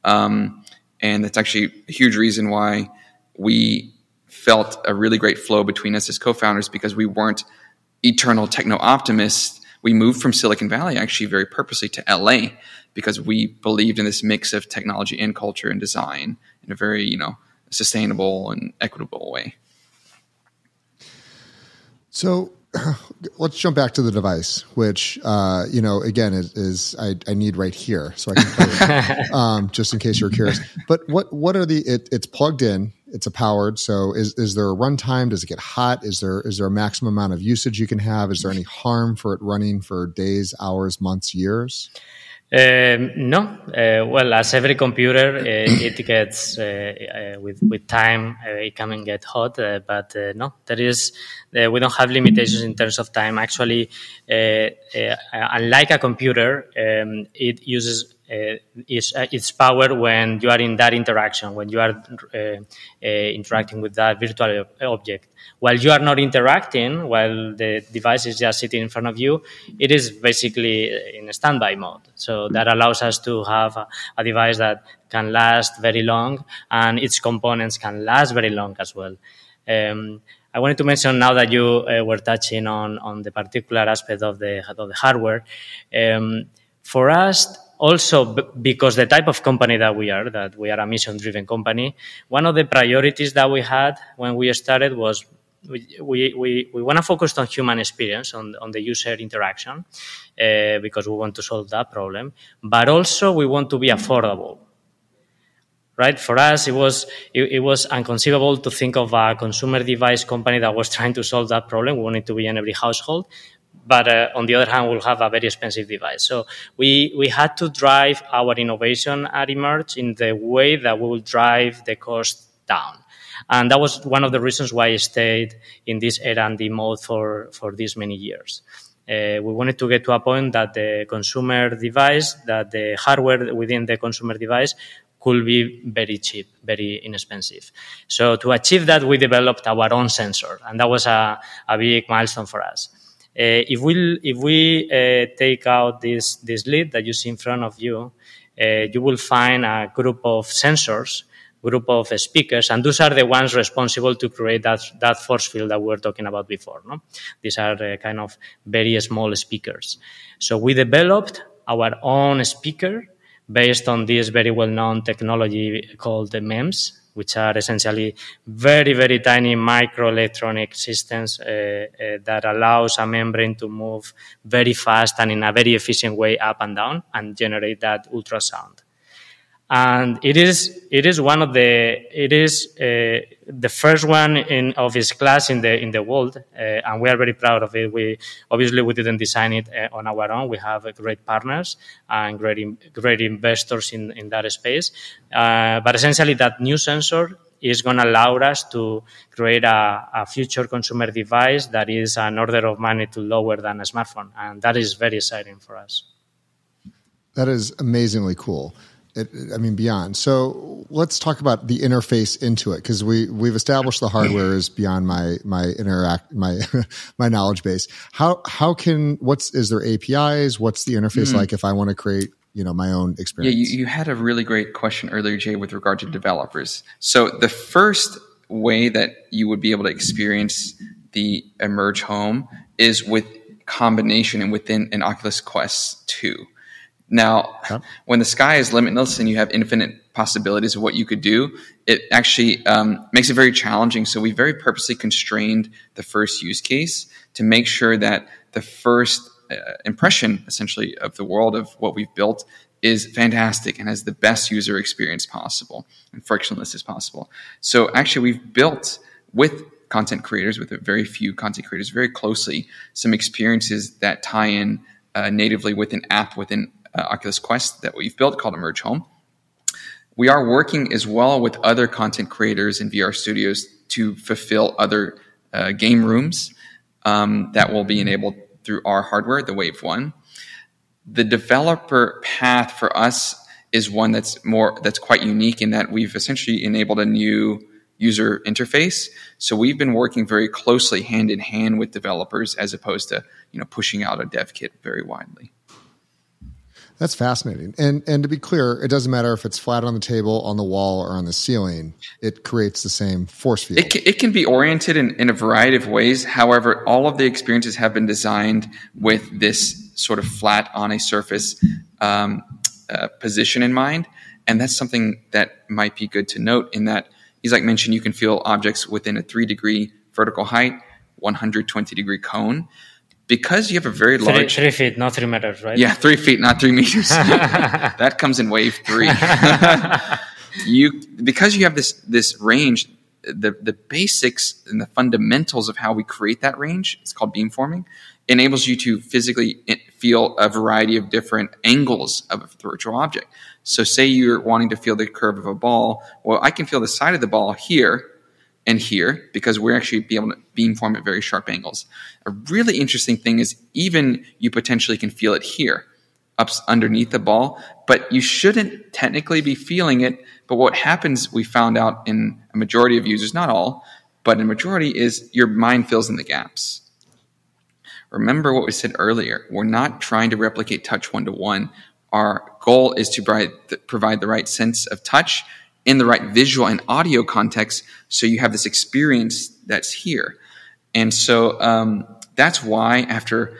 Um, and that's actually a huge reason why we felt a really great flow between us as co-founders because we weren't eternal techno optimists. We moved from Silicon Valley actually very purposely to LA because we believed in this mix of technology and culture and design in a very, you know, sustainable and equitable way. So let's jump back to the device, which uh, you know again is, is I, I, need right here, so I can play it, um, just in case you're curious. But what what are the? It, it's plugged in. It's a powered. So is is there a runtime? Does it get hot? Is there is there a maximum amount of usage you can have? Is there any harm for it running for days, hours, months, years? Um, no. Uh, well, as every computer, uh, it gets uh, uh with with time uh, it can get hot, uh, but no, there is we don't have limitations in terms of time. Actually, unlike a computer, um, it uses is uh, its power when you are in that interaction, when you are uh, uh, interacting with that virtual object. While you are not interacting, while the device is just sitting in front of you, it is basically in standby mode. So that allows us to have a, a device that can last very long, and its components can last very long as well. Um, I wanted to mention now that you uh, were touching on, on the particular aspect of the, of the hardware. Um, for us, also because the type of company that we are, that we are a mission driven company, one of the priorities that we had when we started was we, we, we, we want to focus on human experience, on, on the user interaction, uh, because we want to solve that problem. But also we want to be affordable right? For us, it was it, it, was inconceivable to think of a consumer device company that was trying to solve that problem. We wanted to be in every household, but uh, on the other hand, we'll have a very expensive device. So we we had to drive our innovation at Emerge in the way that we will drive the cost down. And that was one of the reasons why I stayed in this R&D mode for, for these many years. Uh, we wanted to get to a point that the consumer device, that the hardware within the consumer device could be very cheap, very inexpensive. So to achieve that, we developed our own sensor, and that was a, a big milestone for us. Uh, if we if we uh, take out this this lead that you see in front of you, uh, you will find a group of sensors, group of speakers, and those are the ones responsible to create that that force field that we were talking about before. No, these are uh, kind of very small speakers. So we developed our own speaker based on this very well-known technology called the MEMS, which are essentially very, very tiny microelectronic systems uh, uh, that allows a membrane to move very fast and in a very efficient way up and down and generate that ultrasound and it is it is one of the it is uh, the first one in of its class in the in the world, uh, and we are very proud of it. We obviously we didn't design it uh, on our own. We have great partners and great great investors in in that space. Uh, but essentially, that new sensor is going to allow us to create a, a, future consumer device that is an order of magnitude lower than a smartphone, and that is very exciting for us. That is amazingly cool. It, I mean, beyond. So let's talk about the interface into it because we we've established the hardware is beyond my my interact my my knowledge base. How how can what's is there APIs? What's the interface mm. like if I want to create you know my own experience? Yeah, you, you had a really great question earlier, Jay, with regard to developers. So the first way that you would be able to experience the Emerge Home is with combination and within an Oculus Quest 2. Now, when the sky is limitless and you have infinite possibilities of what you could do, it actually um, makes it very challenging. So we very purposely constrained the first use case to make sure that the first uh, impression, essentially, of the world of what we've built is fantastic and has the best user experience possible and frictionless as possible. So actually, we've built with content creators, with a very few content creators, very closely, some experiences that tie in uh, natively with an app within uh, Oculus Quest that we've built called Emerge Home. We are working as well with other content creators and VR studios to fulfill other uh, game rooms um, that will be enabled through our hardware, the Wave One. The developer path for us is one that's more that's quite unique in that we've essentially enabled a new user interface. So we've been working very closely hand in hand with developers as opposed to you know pushing out a dev kit very widely. That's fascinating. And and to be clear, it doesn't matter if it's flat on the table, on the wall, or on the ceiling. It creates the same force field. It can, it can be oriented in, in a variety of ways. However, all of the experiences have been designed with this sort of flat on a surface um, uh, position in mind. And that's something that might be good to note in that, he's like mentioned, you can feel objects within a three degree vertical height, 120 degree cone because you have a very large three, three feet, not three meters, right? Yeah, three feet, not three meters. that comes in wave three. you because you have this this range, the the basics and the fundamentals of how we create that range. It's called beamforming. Enables you to physically eh, feel a variety of different angles of a virtual object. So, say you're wanting to feel the curve of a ball. Well, I can feel the side of the ball here and here because we're actually be able to beamform at very sharp angles. A really interesting thing is even you potentially can feel it here up underneath the ball, but you shouldn't technically be feeling it. But what happens, we found out in a majority of users, not all, but in a majority, is your mind fills in the gaps. Remember what we said earlier. We're not trying to replicate touch one to one. Our goal is to provide the right sense of touch in the right visual and audio context so you have this experience that's here. And so um, that's why, after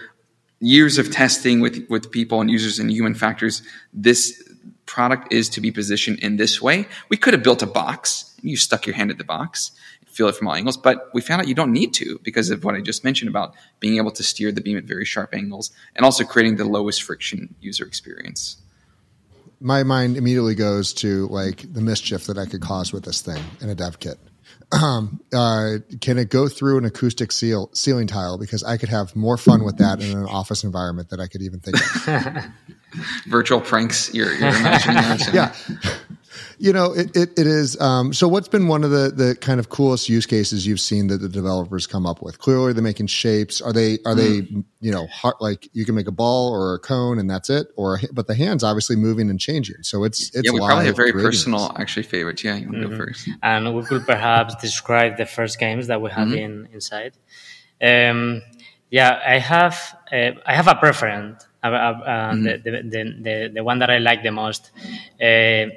years of testing with, with people and users and human factors, this product is to be positioned in this way. We could have built a box, you stuck your hand in the box, feel it from all angles, but we found out you don't need to because of what I just mentioned about being able to steer the beam at very sharp angles and also creating the lowest friction user experience my mind immediately goes to like the mischief that I could cause with this thing in a dev kit. Um, uh, can it go through an acoustic seal, ceiling tile? Because I could have more fun with that in an office environment that I could even think of. Virtual pranks, you're, you're imagining. yeah. You know, it, it, it is. Um, so, what's been one of the, the kind of coolest use cases you've seen that the developers come up with? Clearly, they're making shapes. Are they are they mm. you know hard, like you can make a ball or a cone and that's it? Or but the hands obviously moving and changing. So it's it's yeah. We probably have very personal actually favorites. Yeah, you want to mm-hmm. go first. And we could perhaps describe the first games that we have mm-hmm. in inside. Um, yeah, I have uh, I have a preference uh, mm-hmm. the, the, the, the, one that I like the most. Uh,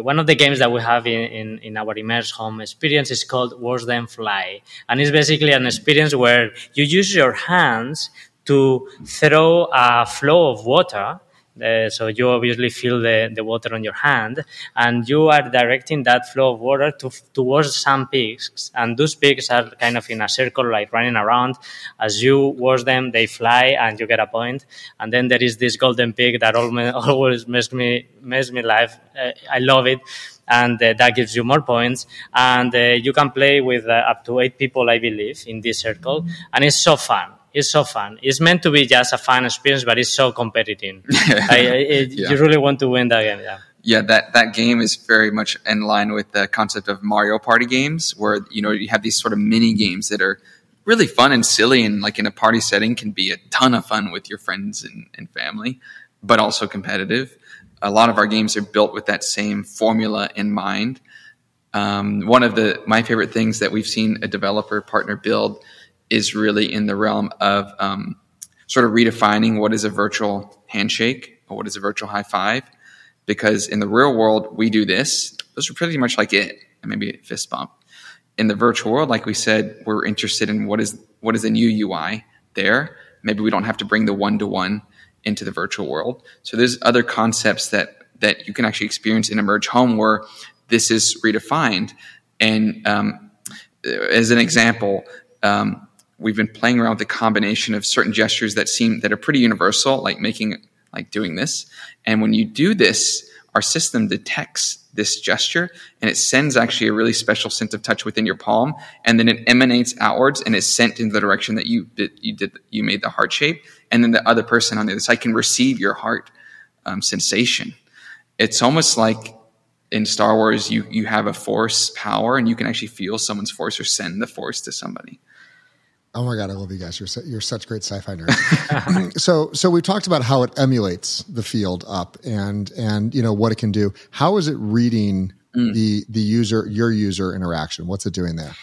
one of the games that we have in, in, in, our Emerge Home experience is called Worse Than Fly. And it's basically an experience where you use your hands to throw a flow of water uh, so you obviously feel the, the water on your hand and you are directing that flow of water to, towards some pigs and those pigs are kind of in a circle like running around. As you wash them they fly and you get a point. And then there is this golden pig that always makes me makes me laugh. Uh, i love it and uh, that gives you more points. And uh, you can play with uh, up to eight people i believe in this circle. And it's so fun it's so fun. It's meant to be just a fun experience, but it's so competitive. I, it, yeah. You really want to win that game. Yeah. Yeah, that, that game is very much in line with the concept of Mario Party games, where you know you have these sort of mini games that are really fun and silly, and like in a party setting, can be a ton of fun with your friends and, and family, but also competitive. A lot of our games are built with that same formula in mind. Um, one of the my favorite things that we've seen a developer partner build is really in the realm of um, sort of redefining what is a virtual handshake or what is a virtual high five. Because in the real world, we do this. Those are pretty much like it, and maybe a fist bump. In the virtual world, like we said, we're interested in what is what is the new UI there. Maybe we don't have to bring the one to one into the virtual world. So there's other concepts that that you can actually experience in Emerge Home where this is redefined. And um, as an example, um, we've been playing around with the combination of certain gestures that seem that are pretty universal, like making like doing this. And when you do this, our system detects this gesture and it sends actually a really special sense of touch within your palm and then it emanates outwards and is sent in the direction that you did you did you made the heart shape and then the other person on the other side can receive your heart um, sensation it's almost like in star wars you you have a force power and you can actually feel someone's force or send the force to somebody Oh my god, I love you guys. You're you're such great sci-fi nerds. so so we talked about how it emulates the field up and and you know what it can do. How is it reading mm. the the user your user interaction? What's it doing there?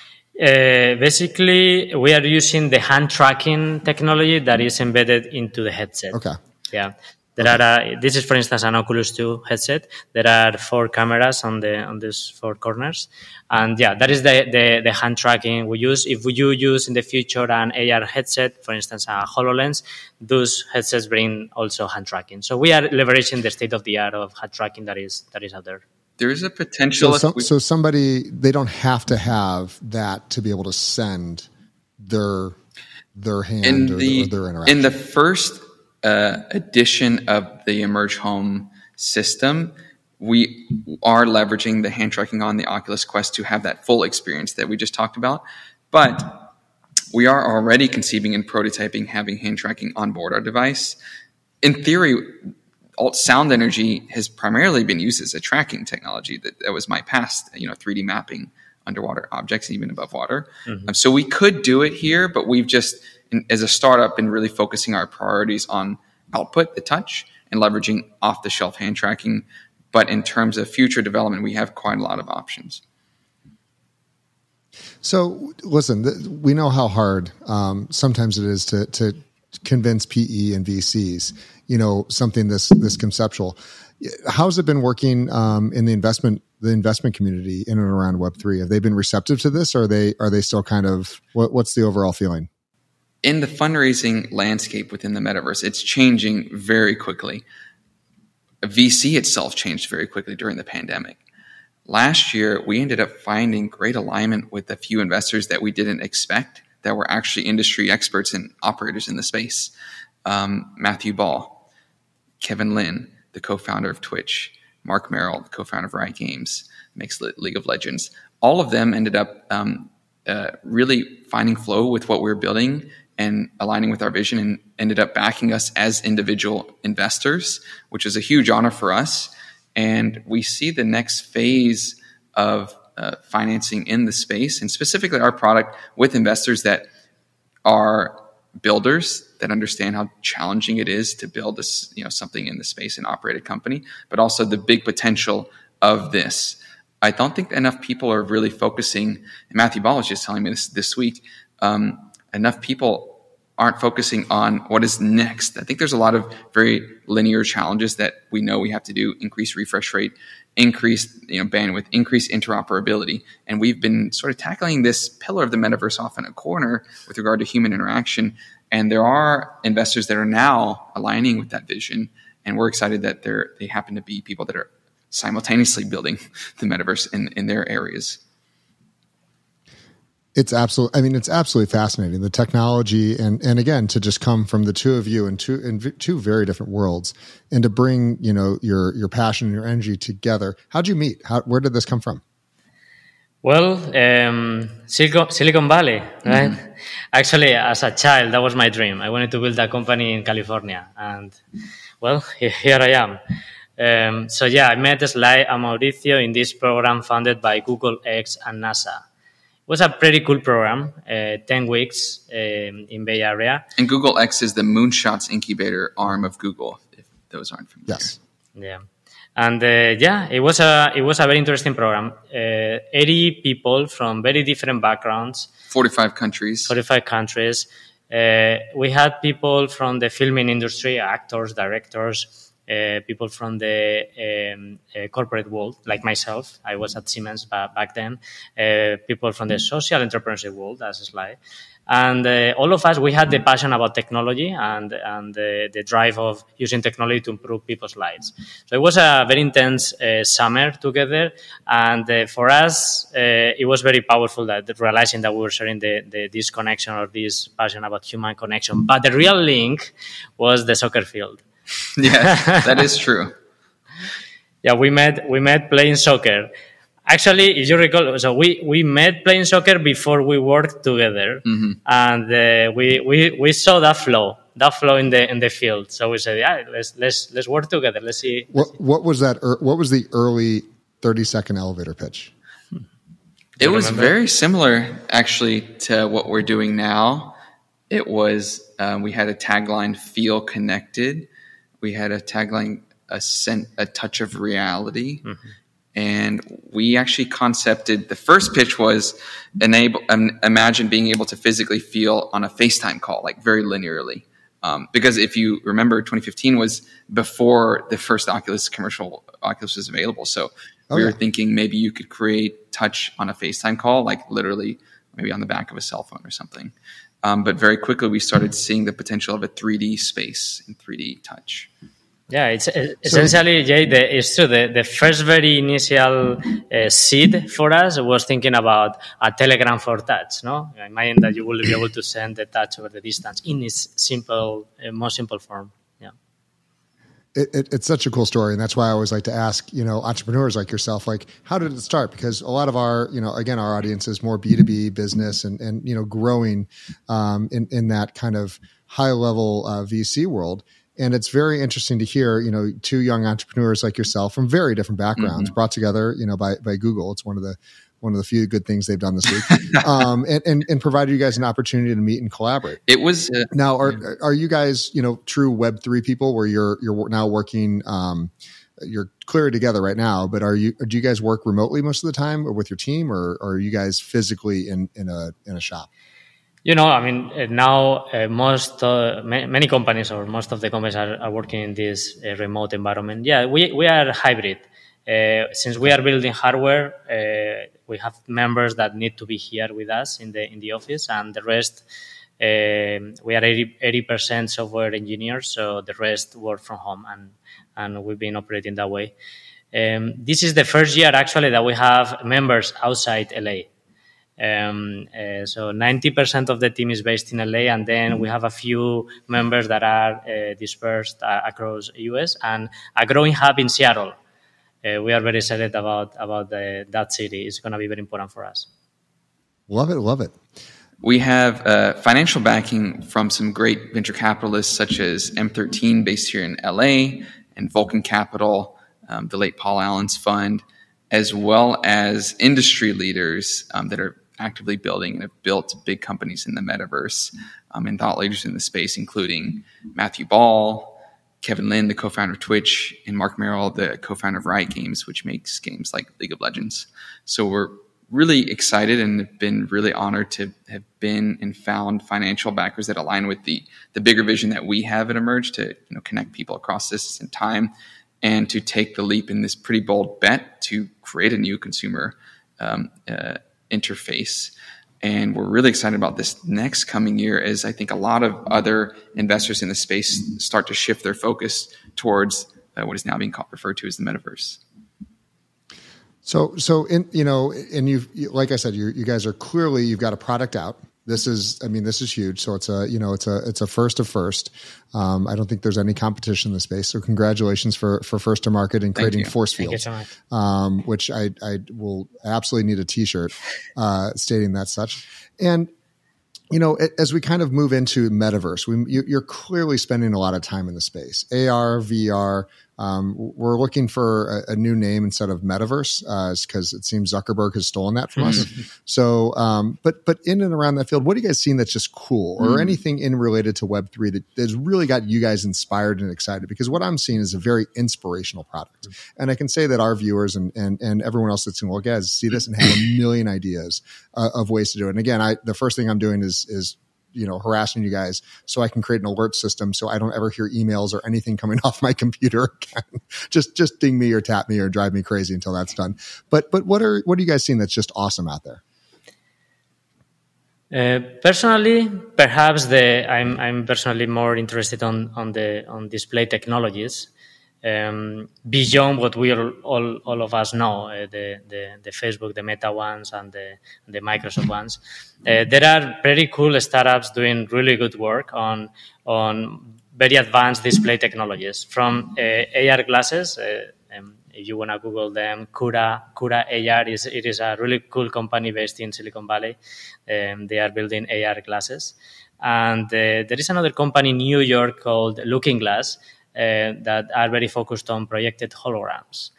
Uh, basically, we are using the hand tracking technology that is embedded into the headset. Okay. Yeah. There are uh, this is for instance an Oculus 2 headset. There are four cameras on the on these four corners, and yeah, that is the, the, the hand tracking we use. If you use in the future an AR headset, for instance a Hololens, those headsets bring also hand tracking. So we are leveraging the state of the art of hand tracking that is that is out there. There is a potential. So, so somebody they don't have to have that to be able to send their their hand in or, the, or their interaction. In the first uh, edition of the Emerge Home system, we are leveraging the hand tracking on the Oculus Quest to have that full experience that we just talked about. But we are already conceiving and prototyping having hand tracking on board our device. In theory, ultrasound energy has primarily been used as a tracking technology. That, that was my past, you know, 3D mapping underwater objects, even above water. Mm-hmm. Um, so we could do it here, but we've just, in, as a startup, been really focusing our priorities on output, the touch, and leveraging off the shelf hand tracking. But in terms of future development, we have quite a lot of options. So, listen, th- we know how hard um, sometimes it is to to convince PE and VCs. You know, something this this conceptual. How's it been working um, in the investment the investment community in and around Web three? Have they been receptive to this? Or are they are they still kind of what, what's the overall feeling? In the fundraising landscape within the metaverse, it's changing very quickly. VC itself changed very quickly during the pandemic. Last year, we ended up finding great alignment with a few investors that we didn't expect that were actually industry experts and operators in the space. Um, Matthew Ball, Kevin Lin, the co-founder of Twitch, Marc Merrill, the co-founder of Riot Games, makes League of Legends. All of them ended up um, uh, really finding flow with what we were building and aligning with our vision and ended up backing us as individual investors, which is a huge honor for us. And we see the next phase of uh, financing in the space and specifically our product with investors that are builders that understand how challenging it is to build this, you know, something in the space and operate a company, but also the big potential of this. I don't think enough people are really focusing. Matthew Ball was just telling me this this week. Um, enough people aren't focusing on what is next. I think there's a lot of very linear challenges that we know we have to do: increase refresh rate, increase you know bandwidth, increase interoperability, and we've been sort of tackling this pillar of the metaverse off in a corner with regard to human interaction. And there are investors that are now aligning with that vision, and we're excited that they happen to be people that are simultaneously building the metaverse in, in their areas. It's absolutely. I mean, it's absolutely fascinating the technology, and and again, to just come from the two of you in two in two very different worlds, and to bring you know your your passion and your energy together. How'd you meet? How where did this come from? Well, um, Silicon, Silicon Valley, right? Mm-hmm. Actually, as a child, that was my dream. I wanted to build a company in California, and well, here I am. Um, so yeah, I met Sly and Mauricio in this program funded by Google X and NASA. It was a pretty cool program, uh, 10 weeks um, in Bay Area. And Google X is the Moonshots incubator arm of Google, if those aren't familiar. Yes. Yeah. And uh, yeah, it was a it was a very interesting program. Uh, Eighty people from very different backgrounds. Forty five countries. Forty five countries. Uh, we had people from the filming industry, actors, directors, people from the um, uh, corporate world, like myself. I was at Siemens back then. Uh, people from the social entrepreneurship world, as Sly. And uh, all of us, we had the passion about technology and, and the, the drive of using technology to improve people's lives. So it was a very intense uh, summer together. And uh, for us, it was very powerful that realizing that we were sharing the, the, this connection or this passion about human connection. But the real link was the soccer field. yeah, that is true. yeah, we met we met playing soccer. Actually, if you recall, so we, we met playing soccer before we worked together, mm-hmm. and uh, we, we we saw that flow, that flow in the in the field. So we said, yeah, let's let's let's work together. Let's see. What what was that? Er, what was the early thirty second elevator pitch? It was remember? very similar, actually, to what we're doing now. It was um, we had a tagline: "Feel connected." We had a tagline a scent, a touch of reality. Mm-hmm. And we actually concepted the first pitch was enable um, imagine being able to physically feel on a FaceTime call, like very linearly. Um, because if you remember, 2015 was before the first Oculus commercial Oculus was available. So oh, we were thinking maybe you could create touch on a FaceTime call, like literally maybe on the back of a cell phone or something. Um, but very quickly, we started seeing the potential of a 3D space and 3D touch. Yeah, it's essentially, Jay, the, it's true. The, the first very initial uh, seed for us was thinking about a telegram for touch. No, imagine that you will be able to send the touch over the distance in its simple, uh, most simple form it, it, it's such a cool story, and that's why I always like to ask, you know, entrepreneurs like yourself, like, how did it start? Because a lot of our, you know, again, our audience is more B two B business and and you know, growing um, in in that kind of high level uh, VC world. And it's very interesting to hear, you know, two young entrepreneurs like yourself from very different backgrounds mm-hmm. brought together, you know, by by Google. It's one of the one of the few good things they've done this week, um, and, and, and provided you guys an opportunity to meet and collaborate. It was uh, now are are you guys you know true Web three people where you're you're now working. Um, you're clearly together right now, but are you do you guys work remotely most of the time, or with your team, or, or are you guys physically in in a in a shop? You know, I mean, uh, now uh, most uh, ma- many companies or most of the companies are, are working in this uh, remote environment. Yeah, we we are hybrid. Uh, since we are building hardware, uh, we have members that need to be here with us in the in the office, and the rest. Um, we are 80 percent software engineers, so the rest work from home, and and we've been operating that way. Um, this is the first year actually that we have members outside LA. Um, uh, so 90% of the team is based in LA, and then we have a few members that are uh, dispersed uh, across US and a growing hub in Seattle. Uh, we are very excited about about the, that city. It's going to be very important for us. Love it, love it. We have uh, financial backing from some great venture capitalists such as M13 based here in LA and Vulcan Capital, um, the late Paul Allen's fund, as well as industry leaders um, that are actively building and have built big companies in the metaverse um, and thought leaders in the space, including Matthew Ball, Kevin Lin, the co-founder of Twitch, and Marc Merrill, the co-founder of Riot Games, which makes games like League of Legends. So we're really excited and have been really honored to have been and found financial backers that align with the the bigger vision that we have at Emerge to you know connect people across distance and time, and to take the leap in this pretty bold bet to create a new consumer um, uh, interface. And we're really excited about this next coming year as I think a lot of other investors in the space start to shift their focus towards uh, what is now being called, referred to as the metaverse. So, so in you know, and you've like I said, you you guys are clearly you've got a product out. This is, I mean, this is huge. So it's a you know, it's a it's a first of first. Um, I don't think there's any competition in the space. So congratulations for for first to market and creating force fields, so um, which I I will absolutely need a T-shirt uh, stating that such. And you know, as we kind of move into metaverse, we, you're clearly spending a lot of time in the space. AR, VR, um, we're looking for a, a, new name instead of metaverse because uh, it seems Zuckerberg has stolen that from us. So, um, but but in and around that field, what do you guys seen that's just cool, or mm. anything in related to Web three that has really got you guys inspired and excited? Because what I'm seeing is a very inspirational product, mm. and I can say that our viewers and and and everyone else that's going to look at see this and have a million ideas uh, of ways to do it. And again, I the first thing I'm doing is is you know harassing you guys so i can create an alert system so i don't ever hear emails or anything coming off my computer again. Just just ding me or tap me or drive me crazy until that's done. But but what are what are you guys seeing that's just awesome out there? Uh, personally, perhaps the I'm I'm personally more interested on on the on display technologies um, beyond what we all, all, all of us know, uh, the, the, the, Facebook, the Meta ones, and the, the Microsoft ones. Uh, there are pretty cool startups doing really good work on, on very advanced display technologies, from uh, AR glasses. Uh, um, if you want to Google them, Kura, Kura AR is it is a really cool company based in Silicon Valley. Um, they are building AR glasses, and uh, there is another company in New York called Looking Glass that are very focused on projected holograms,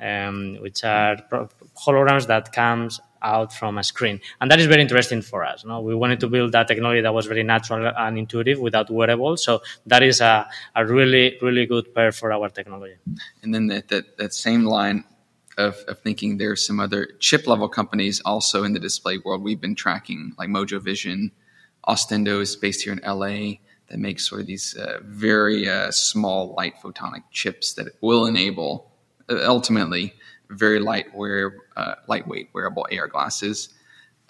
um, which are pro- holograms that comes out from a screen, and that is very interesting for us. No? We wanted to build that technology that was very natural and intuitive without wearables, so that is a, a really really good pair for our technology. And then that that, that same line of, of thinking there's some other chip level companies also in the display world we've been tracking, like Mojo Vision. Ostendo is based here in LA that makes sort of these uh, very uh, small light photonic chips that will enable uh, ultimately very light wear, uh, lightweight wearable AR glasses.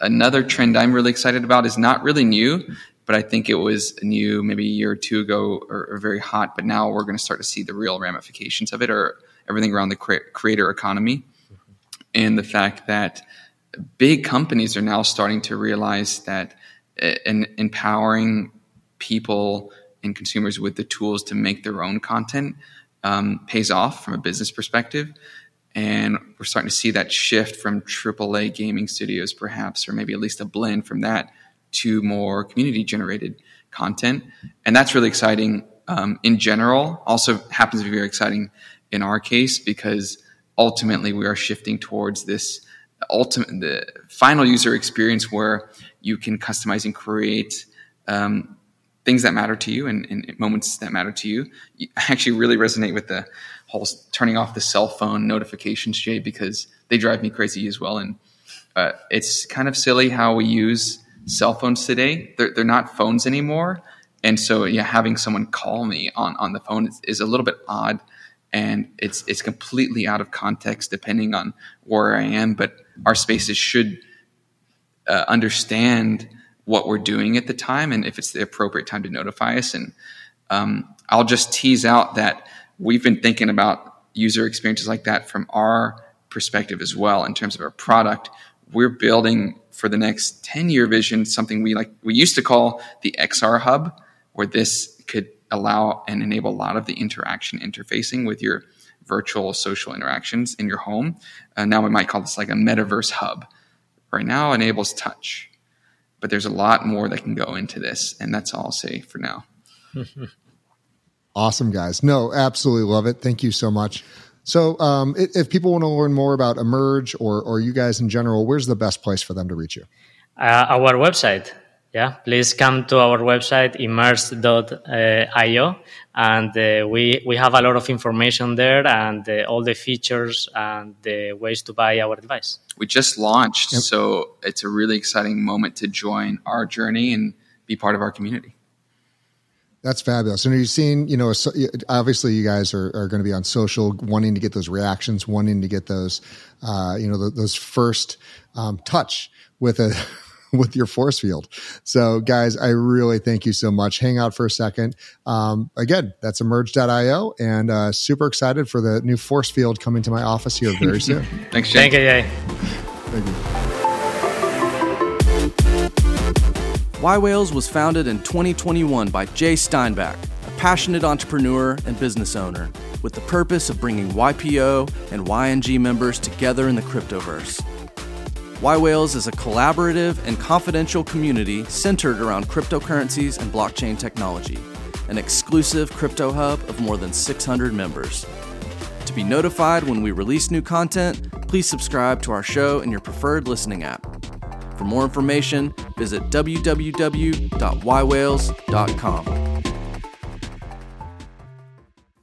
Another trend I'm really excited about is not really new, but I think it was new maybe a year or two ago or, or very hot. But now we're going to start to see the real ramifications of it, or everything around the creator economy, and the fact that big companies are now starting to realize that uh, in empowering people and consumers with the tools to make their own content um, pays off from a business perspective. And we're starting to see that shift from AAA gaming studios, perhaps, or maybe at least a blend from that to more community generated content. And that's really exciting um, in general. Also, happens to be very exciting in our case because ultimately we are shifting towards this ultimate the final user experience where you can customize and create um, things that matter to you and, and, moments that matter to you. I actually really resonate with the whole turning off the cell phone notifications, Jay, because they drive me crazy as well. And uh, it's kind of silly how we use cell phones today. They're, they're not phones anymore. And so, yeah, having someone call me on, on the phone is, is a little bit odd and it's it's completely out of context depending on where I am. But our spaces should uh, understand what we're doing at the time and if it's the appropriate time to notify us. And um, I'll just tease out that we've been thinking about user experiences like that from our perspective as well in terms of our product. We're building for the next 10 year vision something we like we used to call the XR hub where this could allow and enable a lot of the interaction interfacing with your virtual social interactions in your home. Uh, now we might call this like a metaverse hub. Right now enables touch, but there's a lot more that can go into this, and that's all I'll say for now. awesome, guys. No, absolutely love it. Thank you so much. So, um, if people want to learn more about Emerge or or you guys in general, where's the best place for them to reach you? Uh, our website, yeah, please come to our website emerge.io, and uh, we we have a lot of information there and uh, all the features and the ways to buy our device. We just launched, yep. so it's a really exciting moment to join our journey and be part of our community. That's fabulous. And are you seeing, you know, obviously you guys are, are going to be on social, wanting to get those reactions, wanting to get those, uh, you know, those first um, touch with a with your force field. So, guys, I really thank you so much. Hang out for a second. Um, again, that's emerge.io and uh, super excited for the new force field coming to my office here very soon. Thanks, Jay. Thank you, Jay. Thank you. Y Whales was founded in 2021 by Jay Steinbach, a passionate entrepreneur and business owner, with the purpose of bringing YPO and YNG members together in the cryptoverse. Y Whales is a collaborative and confidential community centered around cryptocurrencies and blockchain technology, an exclusive crypto hub of more than 600 members. To be notified when we release new content, please subscribe to our show in your preferred listening app. For more information, visit www.ywhales.com.